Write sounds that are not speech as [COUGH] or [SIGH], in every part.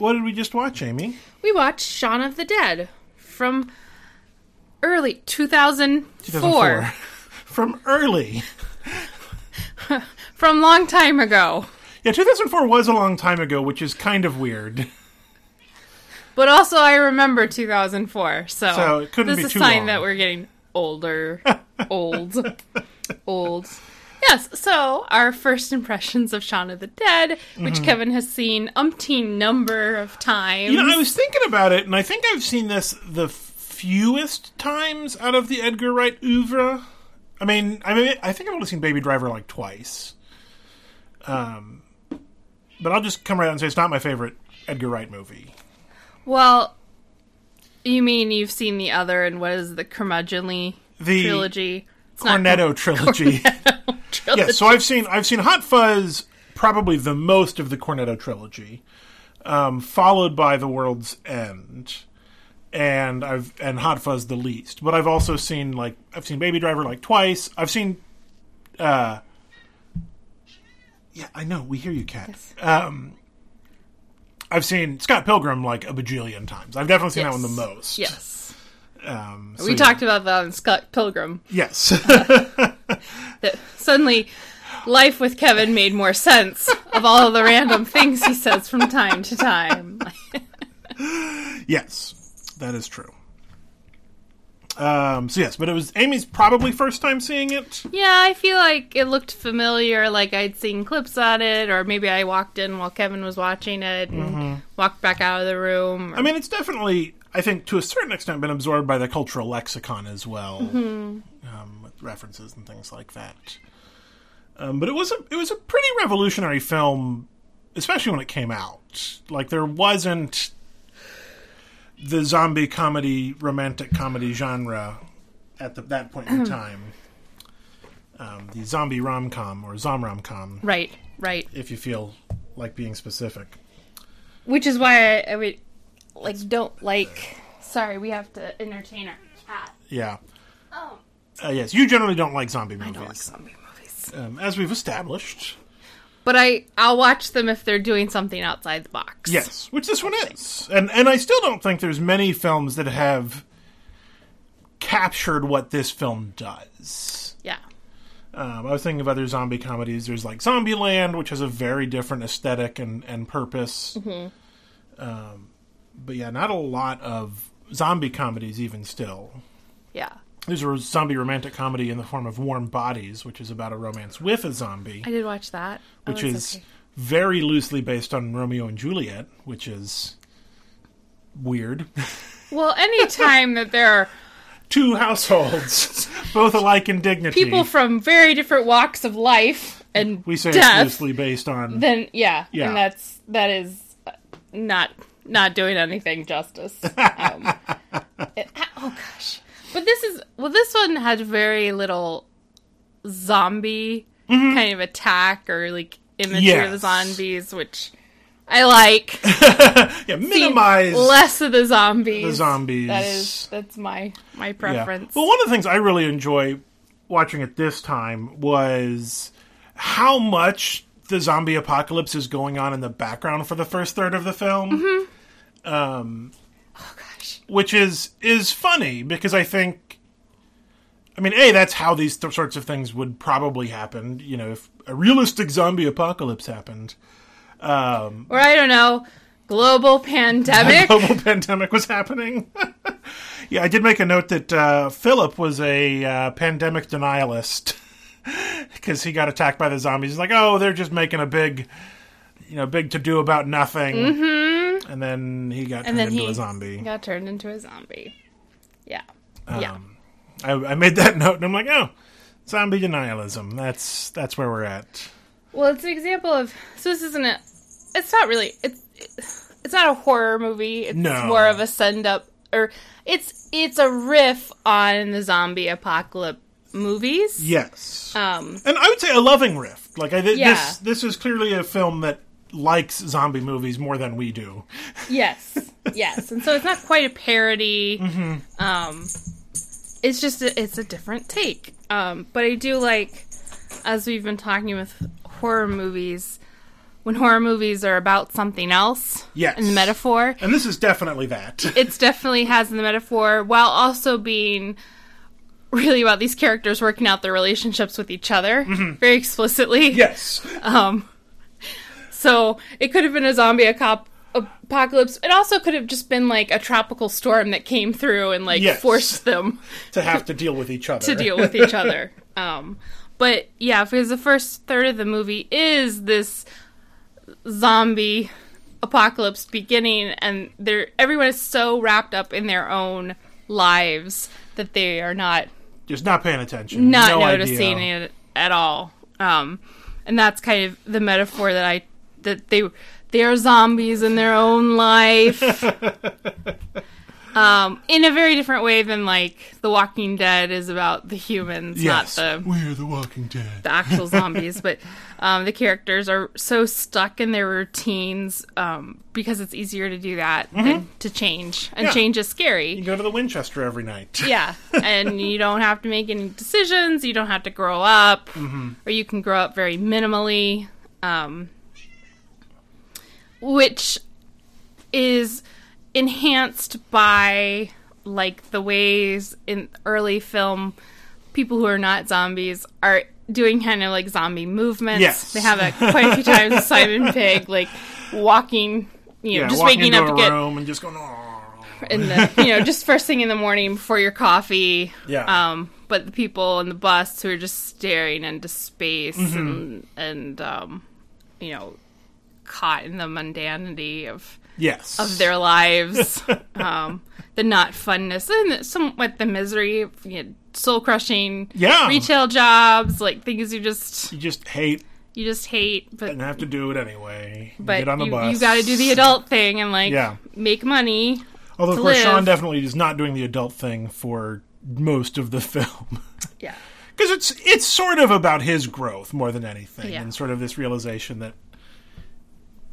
what did we just watch, Amy? We watched Shaun of the Dead from early 2004. 2004. [LAUGHS] From early. [LAUGHS] From long time ago. Yeah, 2004 was a long time ago, which is kind of weird. But also I remember 2004. So, So it couldn't this be is a sign long. that we're getting older. [LAUGHS] old. Old. Yes, so our first impressions of Shaun of the Dead, which Kevin has seen umpteen number of times. Mm-hmm. You know, I was thinking about it, and I think I've seen this the fewest times out of the Edgar Wright oeuvre. I mean, I mean, I think I've only seen Baby Driver like twice. Um, but I'll just come right out and say it's not my favorite Edgar Wright movie. Well, you mean you've seen the other and what is the curmudgeonly The trilogy? It's not Cornetto trilogy. [LAUGHS] Cornetto trilogy. yeah, so I've seen I've seen Hot Fuzz probably the most of the Cornetto trilogy, um, followed by The World's End, and I've and Hot Fuzz the least. But I've also seen like I've seen Baby Driver like twice. I've seen, uh, yeah, I know we hear you, Kat. Um, I've seen Scott Pilgrim like a bajillion times. I've definitely seen that one the most. Yes. Um, so we yeah. talked about that on Scott Pilgrim. Yes. [LAUGHS] That suddenly life with Kevin made more sense of all of the random things he says from time to time. [LAUGHS] Yes, that is true. Um, so yes, but it was Amy's probably first time seeing it. yeah, I feel like it looked familiar, like I'd seen clips on it, or maybe I walked in while Kevin was watching it and walked back out of the room. or- I mean, it's definitely, I think, to a certain extent, been absorbed by the cultural lexicon as well, um, with references and things like that. Um, but it was a it was a pretty revolutionary film, especially when it came out. Like there wasn't the zombie comedy, romantic comedy genre at the, that point in [CLEARS THROAT] time. Um, the zombie rom com or zom rom com, right, right. if you feel like being specific. Which is why I, I would like don't like. Sorry, we have to entertain our cat. Yeah. Oh, Uh, yes, you generally don't like zombie movies, I don't like zombie movies. um, as we've established. But I I'll watch them if they're doing something outside the box. Yes, which this one is, and and I still don't think there's many films that have captured what this film does. Yeah. Um, I was thinking of other zombie comedies. There's like Zombieland, which has a very different aesthetic and and purpose. Um, but yeah, not a lot of zombie comedies, even still. Yeah. There's a zombie romantic comedy in the form of Warm Bodies, which is about a romance with a zombie. I did watch that. Oh, which is okay. very loosely based on Romeo and Juliet, which is weird. [LAUGHS] Well, anytime that there are Two households, [LAUGHS] both alike in dignity. people from very different walks of life and we say it's loosely based on. then yeah, Yeah. and that's that is not not doing anything justice. [LAUGHS] Um, it- oh gosh, but this is well, this one had very little zombie kind of attack or like imagery of the Mm-hmm. Zombies, which I like. [LAUGHS] yeah, minimize. less of the zombies. the zombies. That is that's my my Yeah. preference. Well, one of the things I really enjoy watching it this time was how much the zombie apocalypse is going on in the background for the first third of the film. Um, oh gosh. which is is funny because I think, I mean, a that's how these th- sorts of things would probably happen. You know, if a realistic zombie apocalypse happened, um, Or I don't know, global pandemic. [LAUGHS] global pandemic was happening. [LAUGHS] yeah, I did make a note that uh, Philip was a uh, pandemic denialist [LAUGHS] [LAUGHS] because he got attacked by the zombies. He's like, oh, they're just making a big, you know, big to do about nothing. Mm-hmm. And then he got turned and then into a zombie. got turned into a zombie. Yeah. yeah. Um, I, I made that [LAUGHS] note, and I'm like, oh, zombie denialism. That's that's where we're at. Well, it's an example of so this isn't a. It's not really. It's it's not a horror movie. It's No. more of a send up, or it's it's a riff on the zombie apocalypse movies. Yes, Um. and I would say a loving rift. Like I, th- Yeah. this this is clearly a film that likes zombie movies more than we do. [LAUGHS] Yes. yes. And so it's not quite a parody. Mm-hmm. Um. It's just a, it's a different take. Um. But I do like, as we've been talking with horror movies, when horror movies are about something else Yes. in the metaphor. And this is definitely that. It's definitely has in the metaphor while also being really about these characters working out their relationships with each other very explicitly. yes. Um, so it could have been a zombie acop- apocalypse. It also could have just been like a tropical storm that came through and like Yes. forced them To have to deal with each [LAUGHS] other. to deal with each other. [LAUGHS] Um, but yeah, because the first third of the movie is this zombie apocalypse beginning, and they're everyone is so wrapped up in their own lives that they are not Just not paying attention. not no noticing idea. it at all. Um, and that's kind of the metaphor that I that they they are zombies in their own life. [LAUGHS] um, in a very different way than like The Walking Dead is about the humans, Yes. not the We're the Walking Dead. the actual [LAUGHS] zombies, but um, the characters are so stuck in their routines um, because it's easier to do that than to change, and Yeah. change is scary. You go to the Winchester every night. [LAUGHS] Yeah, and you don't have to make any decisions. You don't have to grow up, or you can grow up very minimally, um, which is enhanced by like the ways in early film people who are not zombies are doing kind of like zombie movements. Yes. They have it quite a few times [LAUGHS] Simon Pegg like walking, you know, Yeah, just waking up a to get and just going, oh. in the you know just first thing in the morning before your coffee [LAUGHS] Yeah. um but the people in the bus who are just staring into space Mm-hmm. and and um you know caught in the mundanity of Yes. of their lives [LAUGHS] um the not funness and the- somewhat the misery you know, soul crushing Yeah. retail jobs like things you just You just hate you just hate but and have to do it anyway. You but get on the you, bus. you got to do the adult thing and like Yeah. make money Although, of course, live. Shaun definitely is not doing the adult thing for most of the [LAUGHS] film. yeah Because it's it's sort of about his growth more than anything, Yeah. and sort of this realization that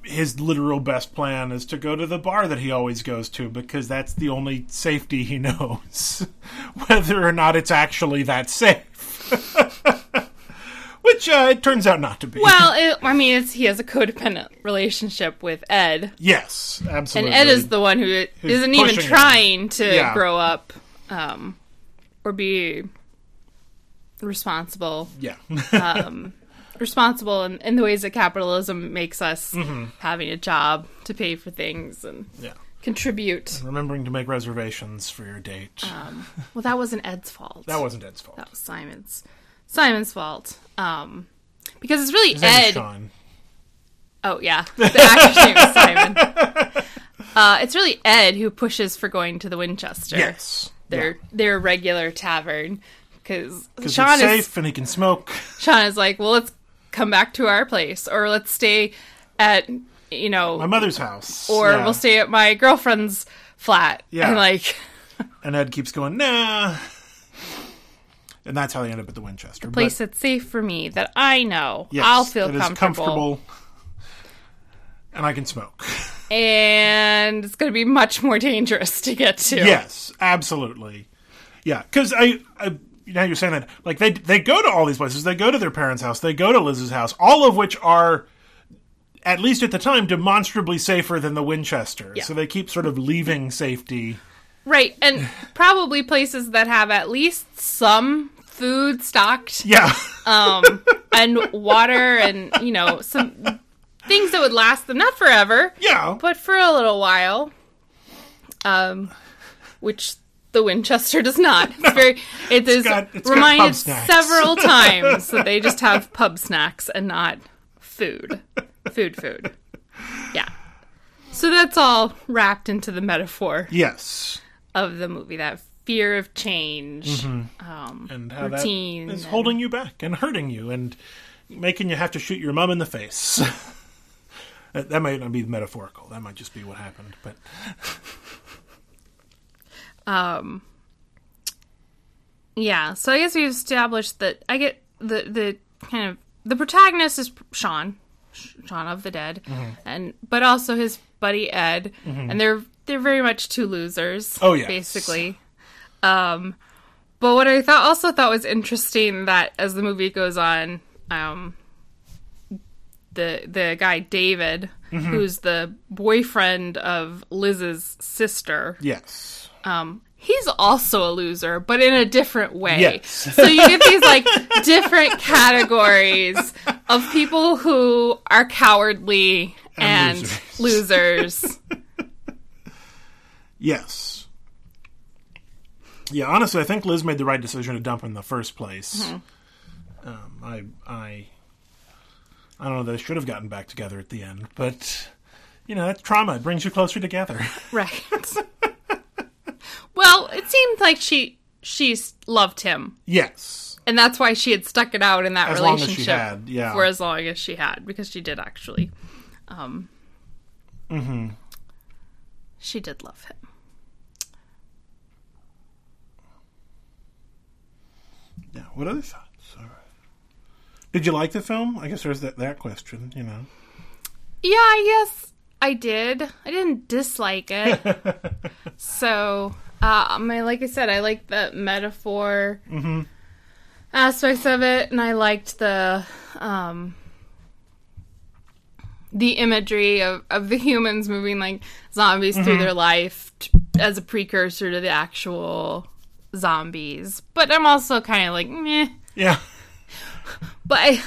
his literal best plan is to go to the bar that he always goes to because that's the only safety he [LAUGHS] knows, [LAUGHS] whether or not it's actually that safe. [LAUGHS] Which uh, it turns out not to be. Well, it, I mean, it's, he has a codependent relationship with Ed, yes, absolutely. and. Ed is the one who Who's isn't even pushing him. trying to Yeah. grow up um, or be responsible, yeah, um, responsible in, in the ways that capitalism makes us Mm-hmm. having a job to pay for things and yeah. contribute. Remembering to make reservations for your date. Um, well, that wasn't Ed's fault. that wasn't Ed's fault. that was Simon's Simon's fault. Um, because it's really His Ed. Oh yeah, the actor's name is Simon. [LAUGHS] Uh, it's really Ed who pushes for going to the Winchester. Yes. their their regular tavern because Shaun is safe and he can smoke. Shaun is like, well, let's come back to our place or let's stay at you know My mother's house. or Yeah. we'll stay at my girlfriend's flat. [LAUGHS] Yeah. and like And Ed keeps going, nah. And that's how they end up at the Winchester. place that's safe for me that I know yes, I'll feel comfortable. comfortable. And I can smoke. and it's going to be much more dangerous to get to. yes, absolutely. Yeah, because I, I, now you're saying that, like they they go to all these places. They go to their parents' house. They go to Liz's house. All of which are, at least at the time, demonstrably safer than the Winchester. Yeah. So they keep sort of leaving safety. Right, and probably places that have at least some food stocked, Yeah, [LAUGHS] um, and water, and you know some things that would last them not forever, yeah. but for a little while. Um, which the Winchester does not. It's [LAUGHS] very. It is got- it's reminded several [LAUGHS] times that they just have pub snacks and not food, food, food. Yeah. So that's all wrapped into the metaphor Yes. of the movie. That fear of change, um, Mm-hmm. and how routine, that is and- holding you back and hurting you and making you have to shoot your mom in the face. [LAUGHS] that, that might not be metaphorical. That might just be what happened. But um yeah so i guess we've established that i get the the kind of the protagonist is shaun shaun of the dead Mm-hmm. and but also his buddy ed and they're they're very much two losers Oh, yeah, basically um but what i thought also thought was interesting that as the movie goes on um the the guy David, who's the boyfriend of Liz's sister. Yes. Um, he's also a loser, but in a different way. Yes. so you get these like different categories of people who are cowardly and, And losers. [LAUGHS] Yes. Yeah, honestly, I think Liz made the right decision to dump him in the first place. Mm-hmm. Um, I, I, I don't know. They should have gotten back together at the end, but you know, that's trauma. It brings you closer together. right. [LAUGHS] well, it seemed like she she loved him. yes. And that's why she had stuck it out in that As long as she relationship had, yeah. for as long as she had, because she did actually. Um, Mm-hmm. She did love him. Yeah. What other thoughts? Right. Did you like the film? I guess there's that that question. You know. Yeah, I guess I did. I didn't dislike it. [LAUGHS] so, uh, I like I said, I liked the metaphor aspects of it, and I liked the um, the imagery of, of the humans moving like zombies through their life t- as a precursor to the actual zombies. But I'm also kind of like, meh. Yeah. [LAUGHS] But I,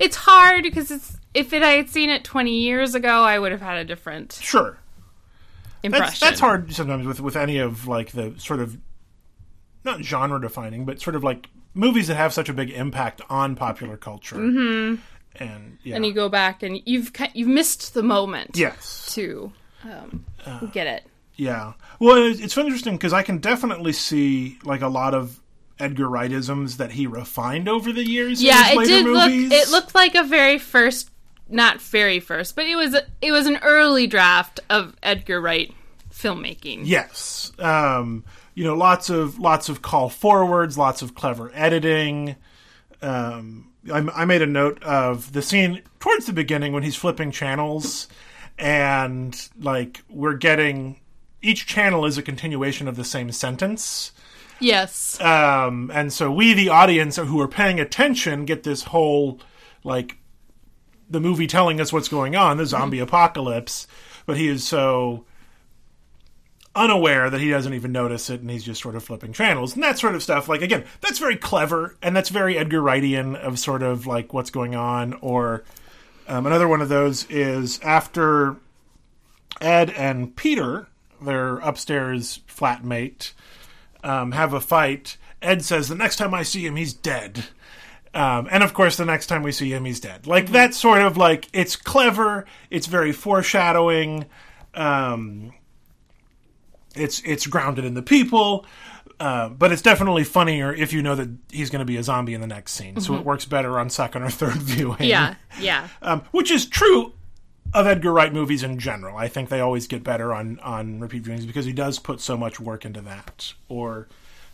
it's hard because it's if it I had seen it 20 years ago, I would have had a different Sure. Impression. That's that's hard sometimes with with any of like the sort of not genre defining, but sort of like movies that have such a big impact on popular culture. Mm-hmm. And yeah. And you go back and you've you've missed the moment yes. to um, get it. Yeah. Well, it's, it's interesting because I can definitely see like a lot of Edgar Wrightisms that he refined over the years. in Yeah, it did movies. look. It looked like a very first, not very first, but it was it was an early draft of Edgar Wright filmmaking. Yes. Um, you know, lots of lots of call forwards, lots of clever editing. Um, I, I made a note of the scene towards the beginning when he's flipping channels, and like we're getting each channel is a continuation of the same sentence. Yes. Um, and so we, the audience who are paying attention, get this whole like the movie telling us what's going on, the zombie apocalypse. But he is so unaware that he doesn't even notice it, and he's just sort of flipping channels and that sort of stuff. Like again, that's very clever, and that's very Edgar Wrightian of sort of like what's going on. Or um, another one of those is after Ed and Peter, their upstairs flatmate um, have a fight, Ed says, The next time I see him, he's dead. Um, and of course, the next time we see him, he's dead. Like, that's sort of like, it's clever, it's very foreshadowing, um, it's, it's grounded in the people. Uh, but it's definitely funnier if you know that he's going to be a zombie in the next scene. So it works better on second or third [LAUGHS] viewing. yeah. Yeah. Um, which is true of Edgar Wright movies in general. I think they always get better on on repeat viewings because he does put so much work into that. Or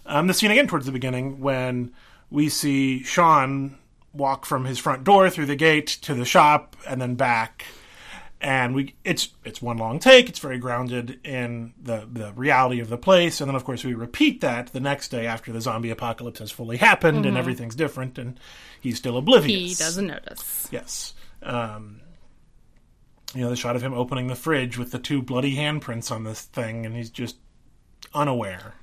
um, the scene again towards the beginning when we see Shaun walk from his front door through the gate to the shop and then back. And we it's it's one long take. It's very grounded in the the reality of the place, and then of course we repeat that the next day after the zombie apocalypse has fully happened and everything's different, and he's still oblivious. He doesn't notice. Yes. Um, you know, the shot of him opening the fridge with the two bloody handprints on this thing, and he's just unaware.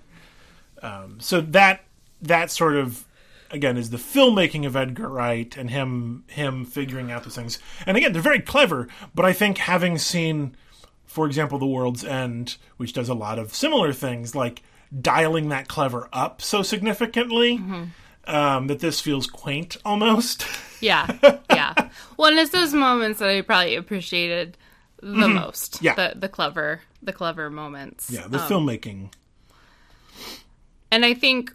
Um, so that that sort of again is the filmmaking of Edgar Wright and him him figuring out those things. And again, they're very clever. But I think having seen, for example, The World's End, which does a lot of similar things, like dialing that clever up so significantly. Um, that this feels quaint almost. Yeah. [LAUGHS] Yeah. well, and it's those moments that I probably appreciated the most. Mm-hmm. Yeah. The the clever the clever moments. Yeah, the Um, filmmaking. and I think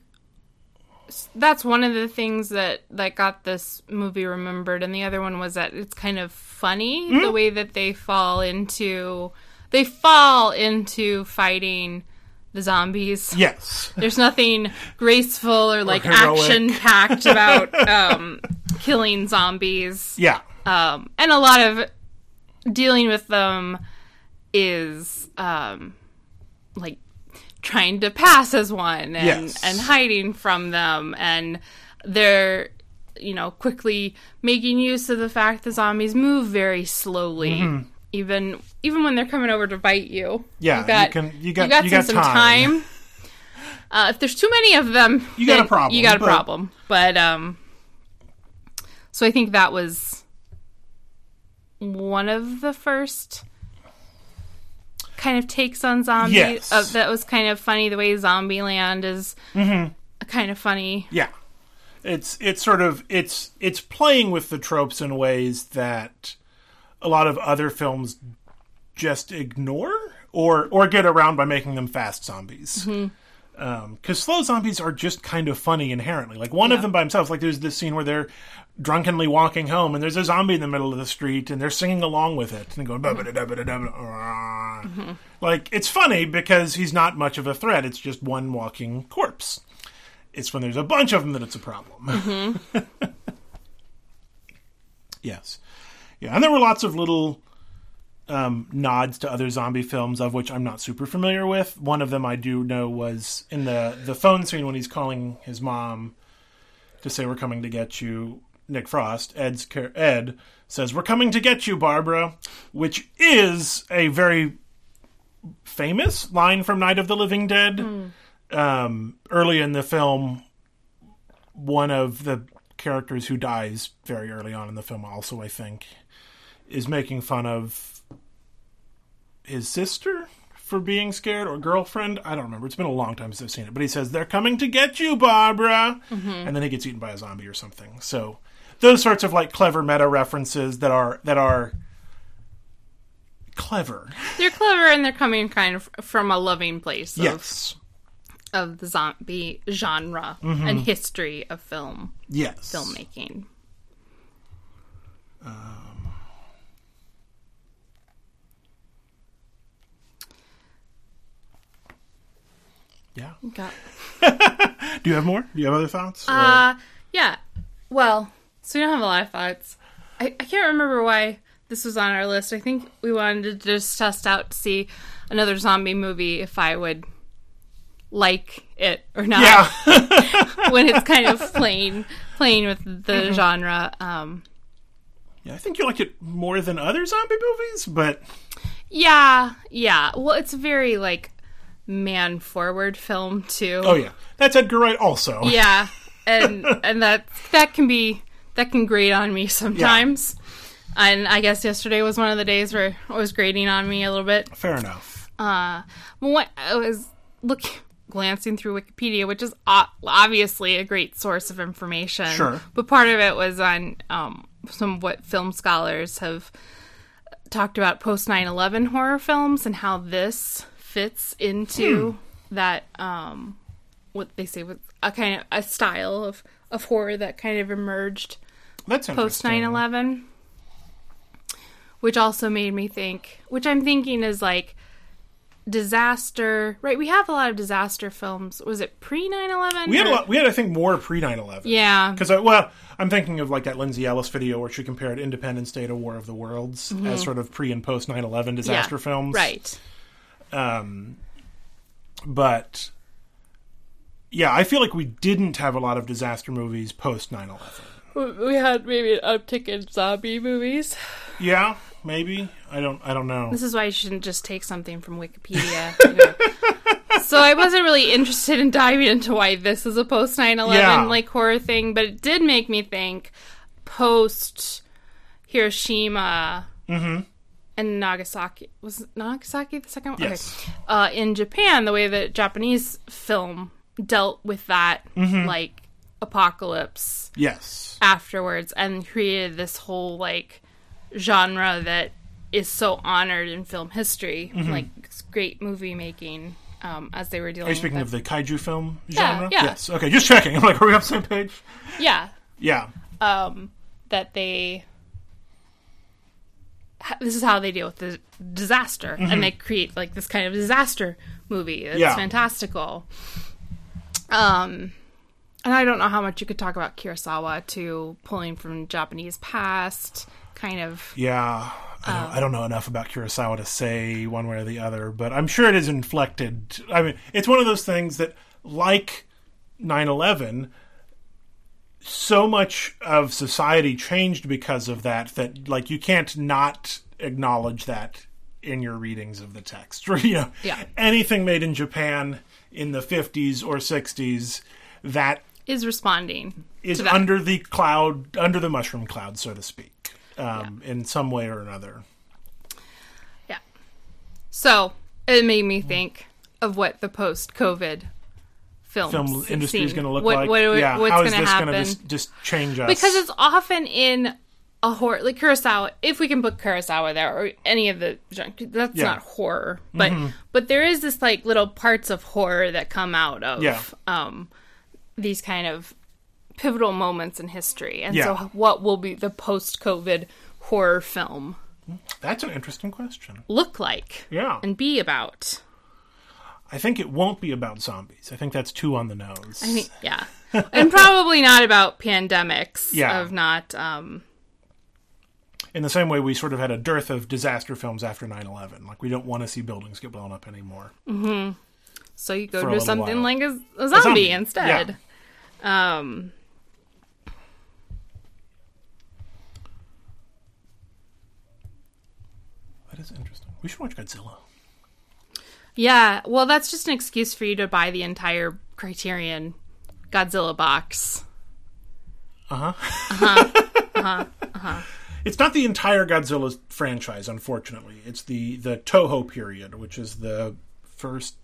that's one of the things that that got this movie remembered and the other one was that it's kind of funny Mm-hmm. the way that they fall into they fall into fighting the zombies Yes. [LAUGHS] there's nothing graceful or like action packed [LAUGHS] about um killing zombies Yeah. um, and a lot of dealing with them is um, like trying to pass as one and Yes. and hiding from them and they're you know, quickly making use of the fact the zombies move very slowly. Even even when they're coming over to bite you, Mm-hmm. Yeah, you got you can- you got- got you some, got some time. time. [LAUGHS] Uh, if there's too many of them, You got a problem, You got a but- problem. But um, so I think that was one of the first kind of takes on zombies. Yes. Uh, that was kind of funny. The way Zombieland is Mm-hmm. kind of funny. Yeah. It's it's sort of it's it's playing with the tropes in ways that a lot of other films just ignore or or get around by making them fast zombies. Um, because slow zombies are just kind of funny inherently. Like one of them by himself, like there's this scene where they're drunkenly walking home and there's a zombie in the middle of the street and they're singing along with it and going "Ba-ba-da-da-ba-da-da-ba." like it's funny because he's not much of a threat. It's just one walking corpse. It's when there's a bunch of them that it's a problem. yes. Yeah, and there were lots of little um, nods to other zombie films, of which I'm not super familiar with. One of them I do know was in the the phone scene when he's calling his mom to say we're coming to get you. Nick Frost, Ed's Ed says we're coming to get you, Barbara, which is a very famous line from Night of the Living Dead. Um, early in the film, one of the characters who dies very early on in the film, also I think, is making fun of his sister for being scared or girlfriend. I don't remember. It's been a long time since I've seen it. But he says, They're coming to get you, Barbara. And then he gets eaten by a zombie or something. So those sorts of like clever meta references that are that are clever. They're clever and they're coming kind of from a loving place of, Yes. of the zombie genre Mm-hmm. and history of film Yes. filmmaking. Yeah. Got [LAUGHS] Do you have more? Do you have other thoughts? Or- Uh, yeah. Well, so we don't have a lot of thoughts. I, I can't remember why this was on our list. I think we wanted to just test out to see another zombie movie if I would like it or not yeah. [LAUGHS] when it's kind of [LAUGHS] playing playing with the Mm-hmm. genre. Um, yeah. I think you like it more than other zombie movies, but yeah, yeah. Well, it's very like man forward film too. oh yeah, that's Edgar Wright also. [LAUGHS] Yeah, and and that that can be that can grate on me sometimes. And I guess yesterday was one of the days where it was grating on me a little bit. Fair enough. Uh, well, what I was looking, glancing through Wikipedia, which is obviously a great source of information. Sure. But part of it was on um, some of what film scholars have talked about post 9/11 horror films and how this fits into that um, what they say with a kind of a style of of horror that kind of emerged That's post interesting. 9-11 which also made me think which i'm thinking is like disaster right we have a lot of disaster films was it pre 9-11 We had a lot. We had, I think, more pre 9/11. yeah Because well, I'm thinking of like that Lindsay Ellis video where she compared Independence Day to War of the Worlds as sort of pre and post 9/11 disaster Mm-hmm. Yeah, films. right Um, but yeah, I feel like we didn't have a lot of disaster movies post 9/11. we had maybe an uptick in zombie movies Yeah, maybe. I don't. I don't know. this is why you shouldn't just take something from wikipedia [LAUGHS] so i wasn't really interested in diving into why this is a post 9-11 Yeah. like horror thing but it did make me think post hiroshima Mm-hmm. And nagasaki was nagasaki the second one Yes. okay uh, in japan the way that japanese film dealt with that Mm-hmm. like apocalypse Yes. afterwards and created this whole like genre that is so honored in film history, like great movie making. Um, as they were dealing Mm-hmm. Are you speaking with of the kaiju film genre? yeah. Yes. Okay, just checking. I'm like, are we on the same page? yeah, Yeah. um, that they this is how they deal with the disaster, and they create like this kind of disaster movie. It's Mm-hmm. Yeah. fantastical. Um, and I don't know how much you could talk about Kurosawa to pulling from Japanese past, kind of. Yeah. I Um, don't, I don't know enough about Kurosawa to say one way or the other, but I'm sure it is inflected. I mean, it's one of those things that, like 9 11, so much of society changed because of that that like you can't not acknowledge that in your readings of the text. [LAUGHS] Or you know, Yeah. anything made in Japan in the 50s or 60s that Is responding is under the cloud, under the mushroom cloud, so to speak, um, in some way or another. Yeah. So it made me think of what the post-COVID film, Film industry is going to look what, like. What, yeah, what's how is going to this going to just, just change us? because it's often in a horror, like Kurosawa. If we can put Kurosawa there, or any of the that's Yeah. Mm-hmm. not horror, but but there is this like little parts of horror that come out of Yeah. um, these kind of pivotal moments in history, and Yeah. so what will be the post-COVID horror film that's an interesting question. look like Yeah, and be about? I think it won't be about zombies. I think that's too on the nose. I mean, yeah, and probably not about pandemics. Yeah. of not. Um, in the same way we sort of had a dearth of disaster films after 9-11 like we don't want to see buildings get blown up anymore so you go to something while. like a, a zombie, zombie, instead. Um, that is interesting we should watch godzilla yeah, well, that's just an excuse for you to buy the entire Criterion Godzilla box. Uh [LAUGHS] huh. Uh huh. uh huh. Uh-huh. It's not the entire godzilla franchise unfortunately it's the the toho period which is the first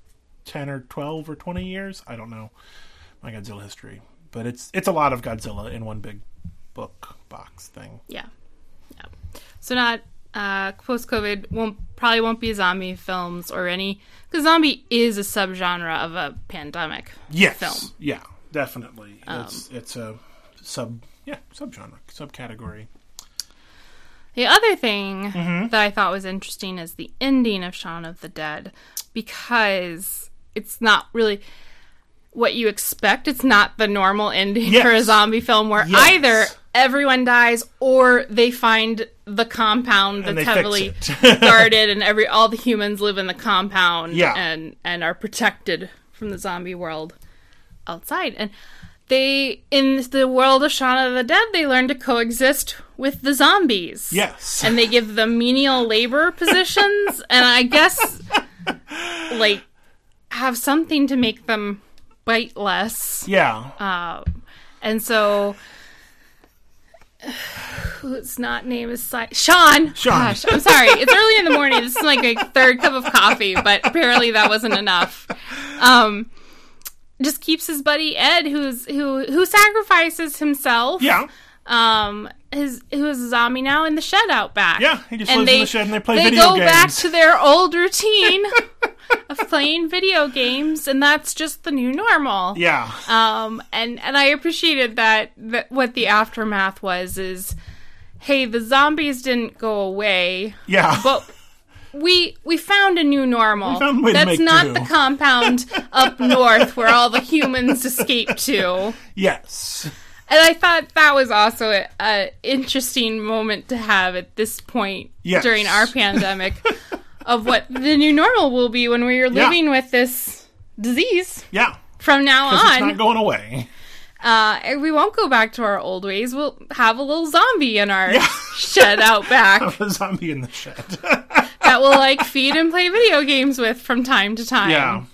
10 or 12 or 20 years i don't know my godzilla history but it's it's a lot of godzilla in one big book box thing Yeah, yeah. So not uh, post COVID won't probably won't be zombie films or any because zombie is a subgenre of a pandemic yes film. yeah definitely it's it's a sub yeah subgenre subcategory The other thing Mm-hmm. that I thought was interesting is the ending of Shaun of the Dead because it's not really what you expect. It's not the normal ending Yes. for a zombie film where Yes. either everyone dies or they find the compound that's heavily [LAUGHS] guarded and every all the humans live in the compound Yeah. and and are protected from the zombie world outside. And they in the world of Shaun of the Dead they learn to coexist with the zombies. Yes. And they give them menial labor [LAUGHS] positions. And i guess like have something to make them bite less. Yeah. Um, and so whose not name is si- Shaun. Shaun. Gosh, I'm sorry. It's early in the morning. This is like a third cup of coffee, but apparently that wasn't enough. Um, just keeps his buddy Ed, who's who who sacrifices himself. yeah Um, his who's a zombie now in the shed out back. Yeah, he just lives in the shed and they play they video go back to their old routine [LAUGHS] of playing video games, and that's just the new normal. yeah Um, and and I appreciated that that what the aftermath was is, hey, the zombies didn't go away, yeah but we we found a new normal. found a That's not do. the compound up [LAUGHS] north where all the humans escaped to. yes And I thought that was also a, a interesting moment to have at this point Yes. during our [LAUGHS] pandemic of what the new normal will be when we are Yeah. living with this disease yeah from now because it's on. not going away uh, we won't go back to our old ways. We'll have a little zombie in our Yeah. shed out [LAUGHS] back a zombie in the shed [LAUGHS] that we'll like feed and play video games with from time to time. yeah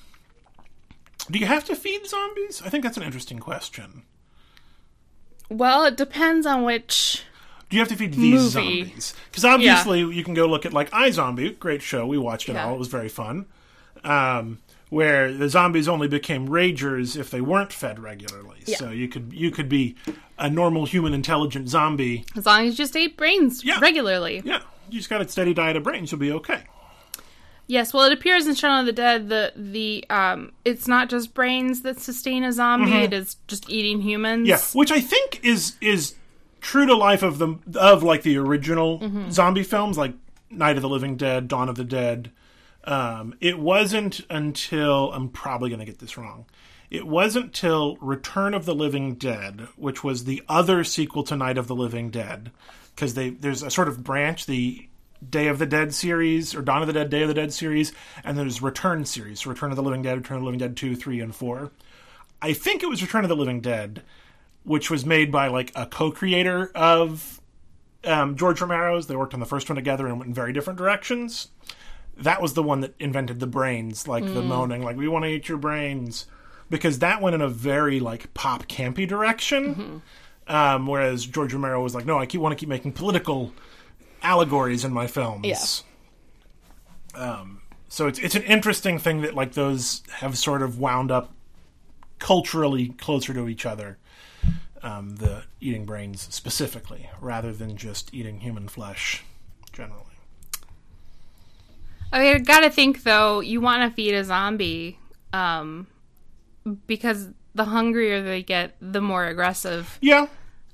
do you have to feed zombies i think that's an interesting question Well, it depends on which. do you have to feed these Movie. zombies because obviously you can go look at like iZombie great show we watched it Yeah. all it was very fun um, where the zombies only became ragers if they weren't fed regularly so you could you could be a normal human intelligent zombie As long as you just ate brains Yeah. regularly. yeah you just got a steady diet of brains you'll be okay Yes, well, it appears in Shaun of the Dead the the um, it's not just brains that sustain a zombie; it is just eating humans. Mm-hmm. Yeah, which I think is is true to life of the of like the original Mm-hmm. zombie films, like Night of the Living Dead, Dawn of the Dead. Um, it wasn't until I'm probably going to get this wrong. It wasn't till Return of the Living Dead, which was the other sequel to Night of the Living Dead, because they there's a sort of branch the Day of the Dead series or Dawn of the Dead, Day of the Dead series, and there's Return series, Return of the Living Dead, Return of the Living Dead two, three, and four. I think it was Return of the Living Dead which was made by like a co-creator of um, George Romero's. They worked on the first one together and went in very different directions. That was the one that invented the brains, like the moaning, like we want to eat your brains, because that went in a very like pop campy direction. Um, whereas George Romero was like, no, I keep want to keep making political allegories in my films. Yeah. Um, so it's it's an interesting thing that like those have sort of wound up culturally closer to each other. Um, the eating brains specifically, rather than just eating human flesh generally. I gotta think though, you want to feed a zombie, um, because the hungrier they get, the more aggressive. Yeah,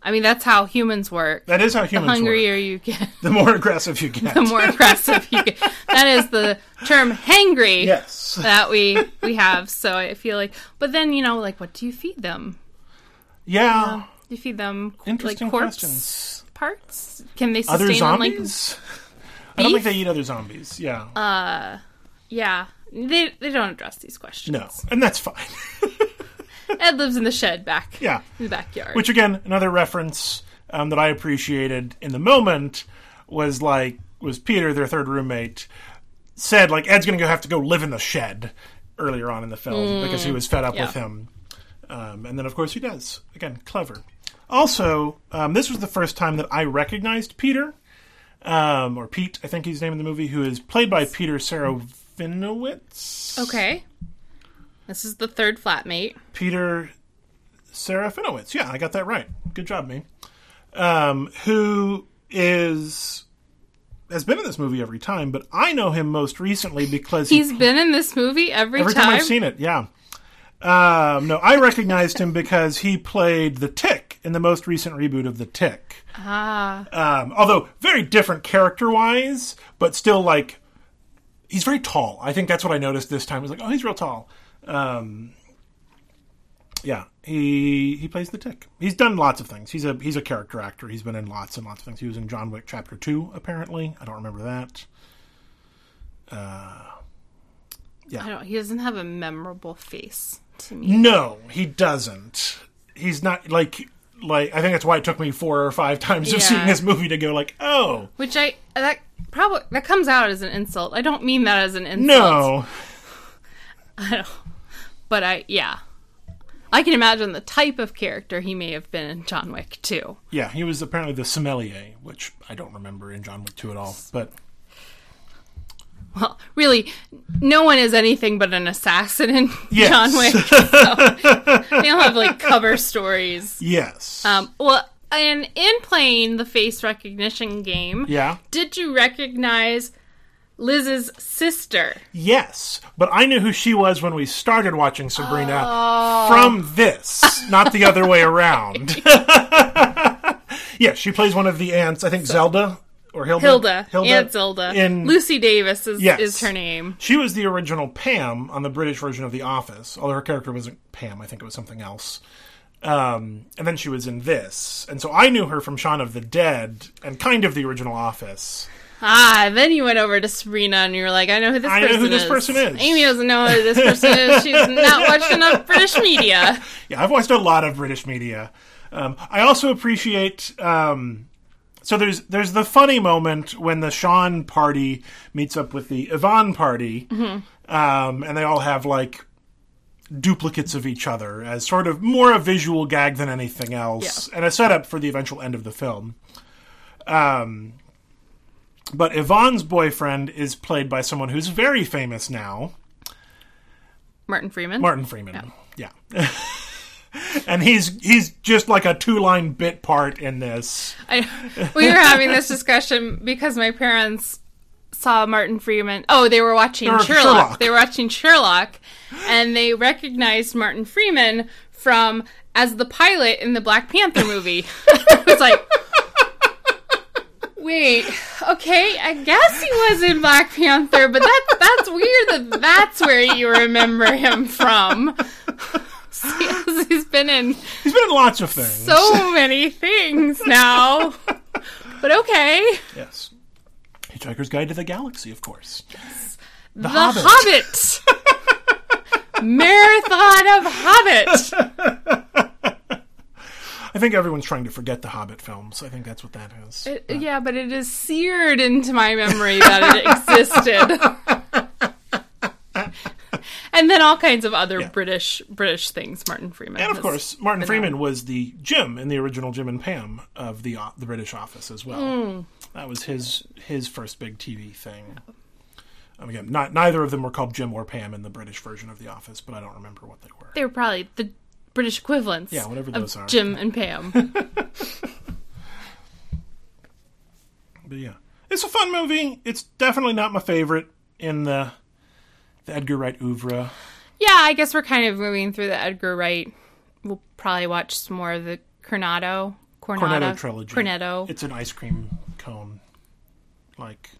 I mean, that's how humans work. that is how humans work. The hungrier work. you get, [LAUGHS] The more aggressive you get. the more aggressive you get. That is the term "hangry" yes. that we we have. So I feel like, but then you know, like, what do you feed them? Yeah. Do you feed them Interesting like questions. parts? Can they Other sustain on like zombies? I don't think they eat other zombies. Yeah. Uh, yeah? They they don't address these questions. no, and that's fine. [LAUGHS] [LAUGHS] Ed lives in the shed back yeah. in the backyard. Which again, another reference um, that I appreciated in the moment was like was Peter, their third roommate, said like Ed's gonna have to go live in the shed earlier on in the film because he was fed up yeah. with him, um, and then of course he does. Again, clever. Also, um, this was the first time that I recognized Peter, um, or Pete, I think he's named in the movie, who is played by Peter Serafinowicz. okay. This is the third flatmate. Peter Serafinowicz. Yeah, I got that right. Good job, me. Um, who is has been in this movie every time, but I know him most recently because he- He's been in this movie every, every time I've seen it. Yeah. Um, no, I recognized him because he played the Tick in the most recent reboot of the Tick. Ah, Um, although very different character wise, but still like he's very tall. I think that's what I noticed this time. I was like, oh, he's real tall. Um, yeah, he he plays the tick. He's done lots of things. He's a he's a character actor. He's been in lots and lots of things. He was in John Wick Chapter Two, apparently. I don't remember that. I don't. He doesn't have a memorable face to me. No, he doesn't. He's not like like. I think that's why it took me four or five times of seeing this movie to go like, oh Which I that probably that comes out as an insult. I don't mean that as an insult. no. [LAUGHS] I don't. But I yeah. I can imagine the type of character he may have been in John Wick too. Yeah, he was apparently the sommelier, which I don't remember in John Wick 2 at all. But Well, really, no one is anything but an assassin in Yes. John Wick. [LAUGHS] So they don't have like cover stories. yes. Um, well, and in playing the face recognition game, yeah. did you recognize Liz's sister? Yes. But I knew who she was when we started watching Sabrina Oh. from this, not the other way around. [LAUGHS] yeah, she plays one of the aunts, I think Zelda or Hilda. Hilda, Hilda. Aunt Zelda. In Lucy Davis is, Yes. is her name. She was the original Pam on the British version of The Office, although her character wasn't Pam. I think it was something else. Um, and then she was in this, and so I knew her from Shaun of the Dead and kind of the original Office. Ah, then you went over to Sabrina and you were like, I know who this I know person who this is. person is. Amy doesn't know who this person is. [LAUGHS] She's not watched enough British media. [LAUGHS] Yeah, I've watched a lot of British media. Um, I also appreciate. Um, so there's there's the funny moment when the Shaun party meets up with the Yvonne party, um, and they all have like duplicates of each other as sort of more a visual gag than anything else, and a setup for the eventual end of the film. Um, but Yvonne's boyfriend is played by someone who's very famous now. Martin Freeman. Martin Freeman. Yeah. [LAUGHS] and he's he's just like a two line bit part in this. I, we were having this discussion because my parents saw Martin Freeman. Oh, they were watching Sherlock. Sherlock. They were watching Sherlock, and they recognized Martin Freeman from as the pilot in the Black Panther movie. [LAUGHS] I was like. Wait, okay, I guess he was in Black Panther, but that that's weird that that's where you remember him from. [LAUGHS] He's been in He's been in lots of things. so many things now. But okay. yes. Hitchhiker's Guide to the Galaxy, of course. The, Hobbit. Hobbit. [LAUGHS] Marathon of Hobbit. [LAUGHS] I think everyone's trying to forget the Hobbit films. I think that's what that is. It, yeah, but it is seared into my memory that it existed. [LAUGHS] and then all kinds of other Yeah. British British things. Martin Freeman, and of course, Martin Freeman was the Jim in the original Jim and Pam of the o- the British Office as well. Hmm. That was his his first big TV thing. Um, again, not neither of them were called Jim or Pam in the British version of The Office, but I don't remember what they were. They were probably the British equivalents. Yeah, whatever those are. Jim and Pam. [LAUGHS] But yeah, it's a fun movie. It's definitely not my favorite in the the Edgar Wright oeuvre. yeah, I guess we're kind of moving through the Edgar Wright. We'll probably watch some more of the Cornado. Cornado, Cornetto trilogy. Cornetto. It's an ice cream cone, like.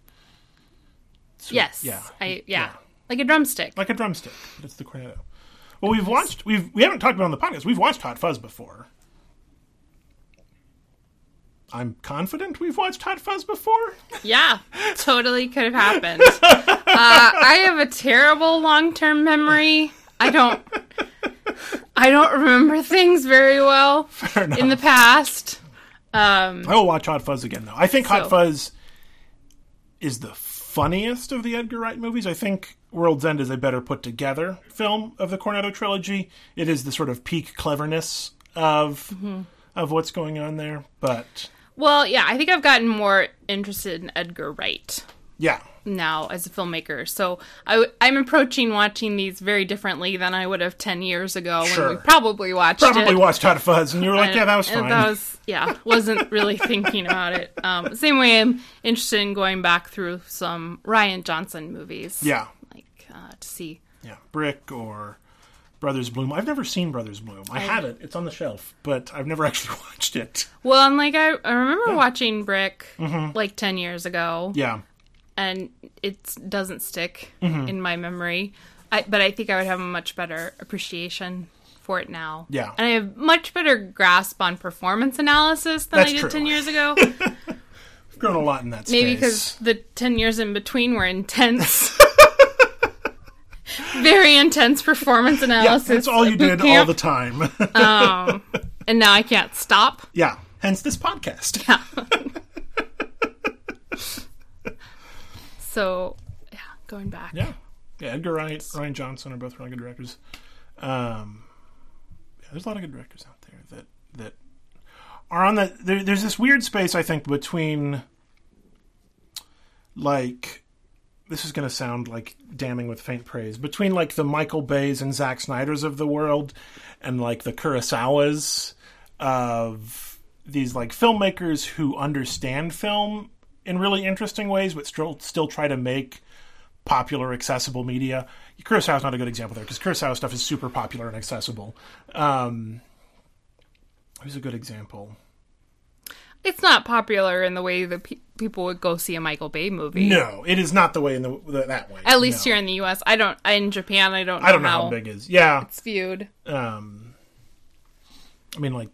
sweet- yes. Yeah. I yeah. Like a drumstick. like a drumstick. But it's the cornetto. Well, we've watched. We've we haven't talked about it on the podcast. We've watched Hot Fuzz before. I'm confident we've watched Hot Fuzz before. Yeah, [LAUGHS] totally could have happened. Uh, I have a terrible long-term memory. I don't. I don't remember things very well in the past. Um, I will watch Hot Fuzz again though. I think Hot Fuzz is the funniest of the Edgar Wright movies. I think World's End is a better put together film of the Cornetto trilogy. It is the sort of peak cleverness of Mm-hmm. of what's going on there. But well, yeah, I think I've gotten more interested in Edgar Wright yeah, now as a filmmaker. So I, am approaching watching these very differently than I would have ten years ago when we probably watched probably it. watched Hot Fuzz, and you were like, "Yeah, that was fine." That was yeah, wasn't really [LAUGHS] thinking about it. Um, same way I'm interested in going back through some Rian Johnson movies. yeah, uh, to see. Yeah, Brick or Brothers Bloom. I've never seen Brothers Bloom. I have it. It's on the shelf, but I've never [LAUGHS] actually watched it. Well, and like I, I remember watching Brick like ten years ago, Mm-hmm. Yeah. and it doesn't stick Mm-hmm. in my memory. I, but I think I would have a much better appreciation for it now. Yeah. and I have much better grasp on performance analysis than That's I did true. ten years ago. [LAUGHS] Grown a lot in that Maybe because the 10 years in between were intense. [LAUGHS] [LAUGHS] Very intense performance analysis. yeah, that's all you did all the time. Um, [LAUGHS] and now I can't stop. yeah, hence this podcast. Yeah. [LAUGHS] so, yeah, going back. Yeah. Yeah, Edgar Wright, Rian Johnson are both really good directors. Um, yeah, there's a lot of good directors out there that that are on the. There, there's this weird space I think between, like, this is going to sound like damning with faint praise between like the Michael Bays and Zack Snyder's of the world, and like the Kurosawas of these like filmmakers who understand film in really interesting ways, but still still try to make popular, accessible media. Kurosawa's not a good example there because Kurosawa stuff is super popular and accessible. Um, who's a good example? It's not popular in the way that pe- people would go see a Michael Bay movie. No, it is not the way in the, the that way. At least No. here in the U.S. I don't. In Japan, I don't. Know I don't know how big it is. Yeah, it's viewed. um, I mean, like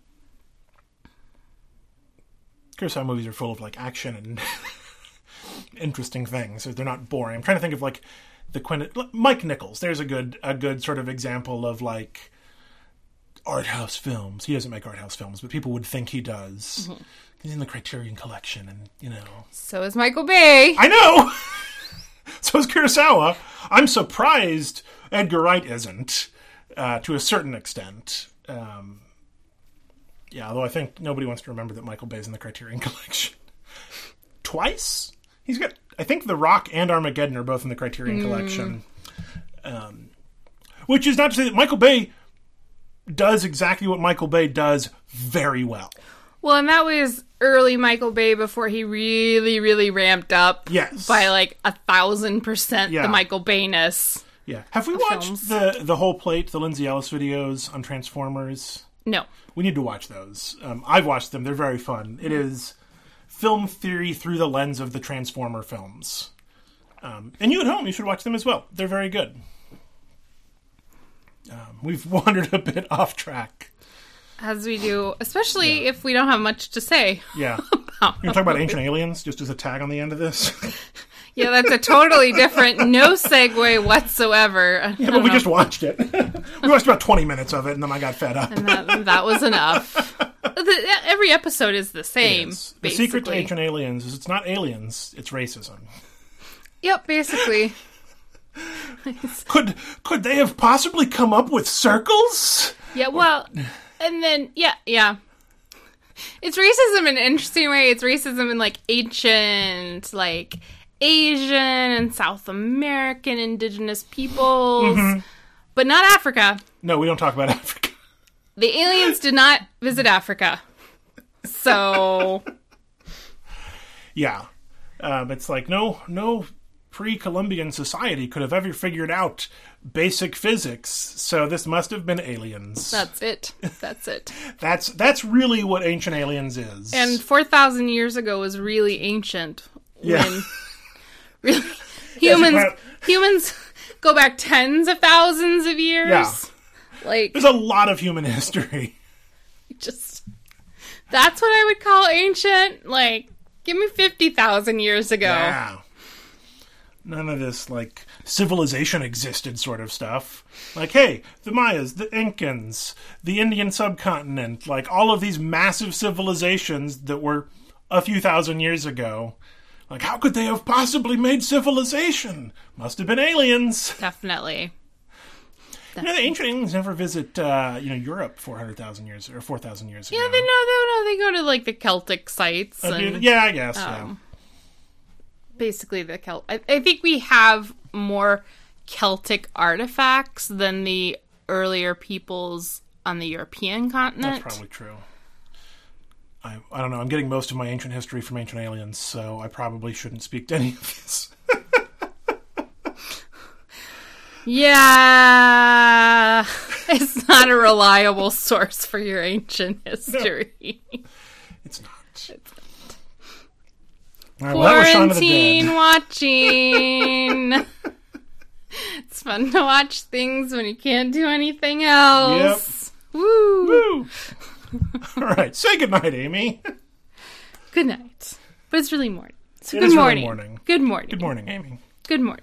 Kurosawa movies are full of like action and [LAUGHS] interesting things. They're not boring. I'm trying to think of like the Quentin Mike Nichols. There's a good a good sort of example of like art house films. He doesn't make art house films, but people would think he does. He's in the Criterion Collection, and you know. So is Michael Bay. I know. [LAUGHS] so is Kurosawa. I'm surprised Edgar Wright isn't, uh, to a certain extent. Um, yeah, although I think nobody wants to remember that Michael Bay's in the Criterion [LAUGHS] Collection twice. He's got, I think, The Rock and Armageddon are both in the Criterion Collection. Um, which is not to say that Michael Bay does exactly what Michael Bay does very well. Well, and that was early Michael Bay before he really, really ramped up. Yes. By like a thousand percent Yeah. the Michael Bayness. Yeah. Have we watched films. the the whole plate, the Lindsay Ellis videos on Transformers? No. We need to watch those. Um, I've watched them; they're very fun. It is film theory through the lens of the Transformer films. Um, and you at home, you should watch them as well. They're very good. Um, we've [LAUGHS] wandered a bit off track. As we do, especially if we don't have much to say. Yeah, [LAUGHS] gonna talk about ancient aliens just as a tag on the end of this. [LAUGHS] Yeah, that's a totally different, no segue whatsoever. yeah, but we just watched it. [LAUGHS] we watched about twenty minutes of it, and then I got fed up. that, that was enough. the, every episode is the same. is. The secret to ancient aliens is it's not aliens, it's racism. Yep, basically. Could could they have possibly come up with circles? Yeah, well, and then yeah, yeah. It's racism in an interesting way. It's racism in like ancient, like Asian and South American indigenous peoples, Mm-hmm. but not Africa. No, we don't talk about [LAUGHS] Africa. The aliens did not visit Africa. So, [LAUGHS] Yeah, um, it's like no no pre-Columbian society could have ever figured out basic physics. So this must have been aliens. that's it. That's it. [LAUGHS] That's that's really what ancient aliens is. And 4,000 years ago was really ancient. Yeah. When [LAUGHS] really humans humans go back tens of thousands of years. Yeah. Like there's a lot of human [LAUGHS] history. just that's what I would call ancient. Like give me 50,000 years ago. Yeah. None of this like civilization existed sort of stuff. Like, hey, the Mayas, the Incans, the Indian subcontinent, like all of these massive civilizations that were a few thousand years ago. Like, how could they have possibly made civilization? Must have been aliens. Definitely. You know, the ancient aliens never visit, uh, you know, Europe four hundred thousand years or four thousand years ago. Yeah, they know they know they go to like the Celtic sites and yeah, I guess. um, basically the Celt. I, I think we have more Celtic artifacts than the earlier peoples on the European continent. that's probably true. I, I don't know. I'm getting most of my ancient history from ancient aliens, so I probably shouldn't speak to any of this. Yeah, [LAUGHS] it's not a reliable source for your ancient history. It's not. All right, well, that was Shaun of the Quarantine watching. [LAUGHS] it's fun to watch things when you can't do anything else. Woo. Woo! [LAUGHS] All right, say goodnight, Amy. Good night. But it's really morning. So It good is really morning. morning. Good morning. Good morning, Amy. Good morning.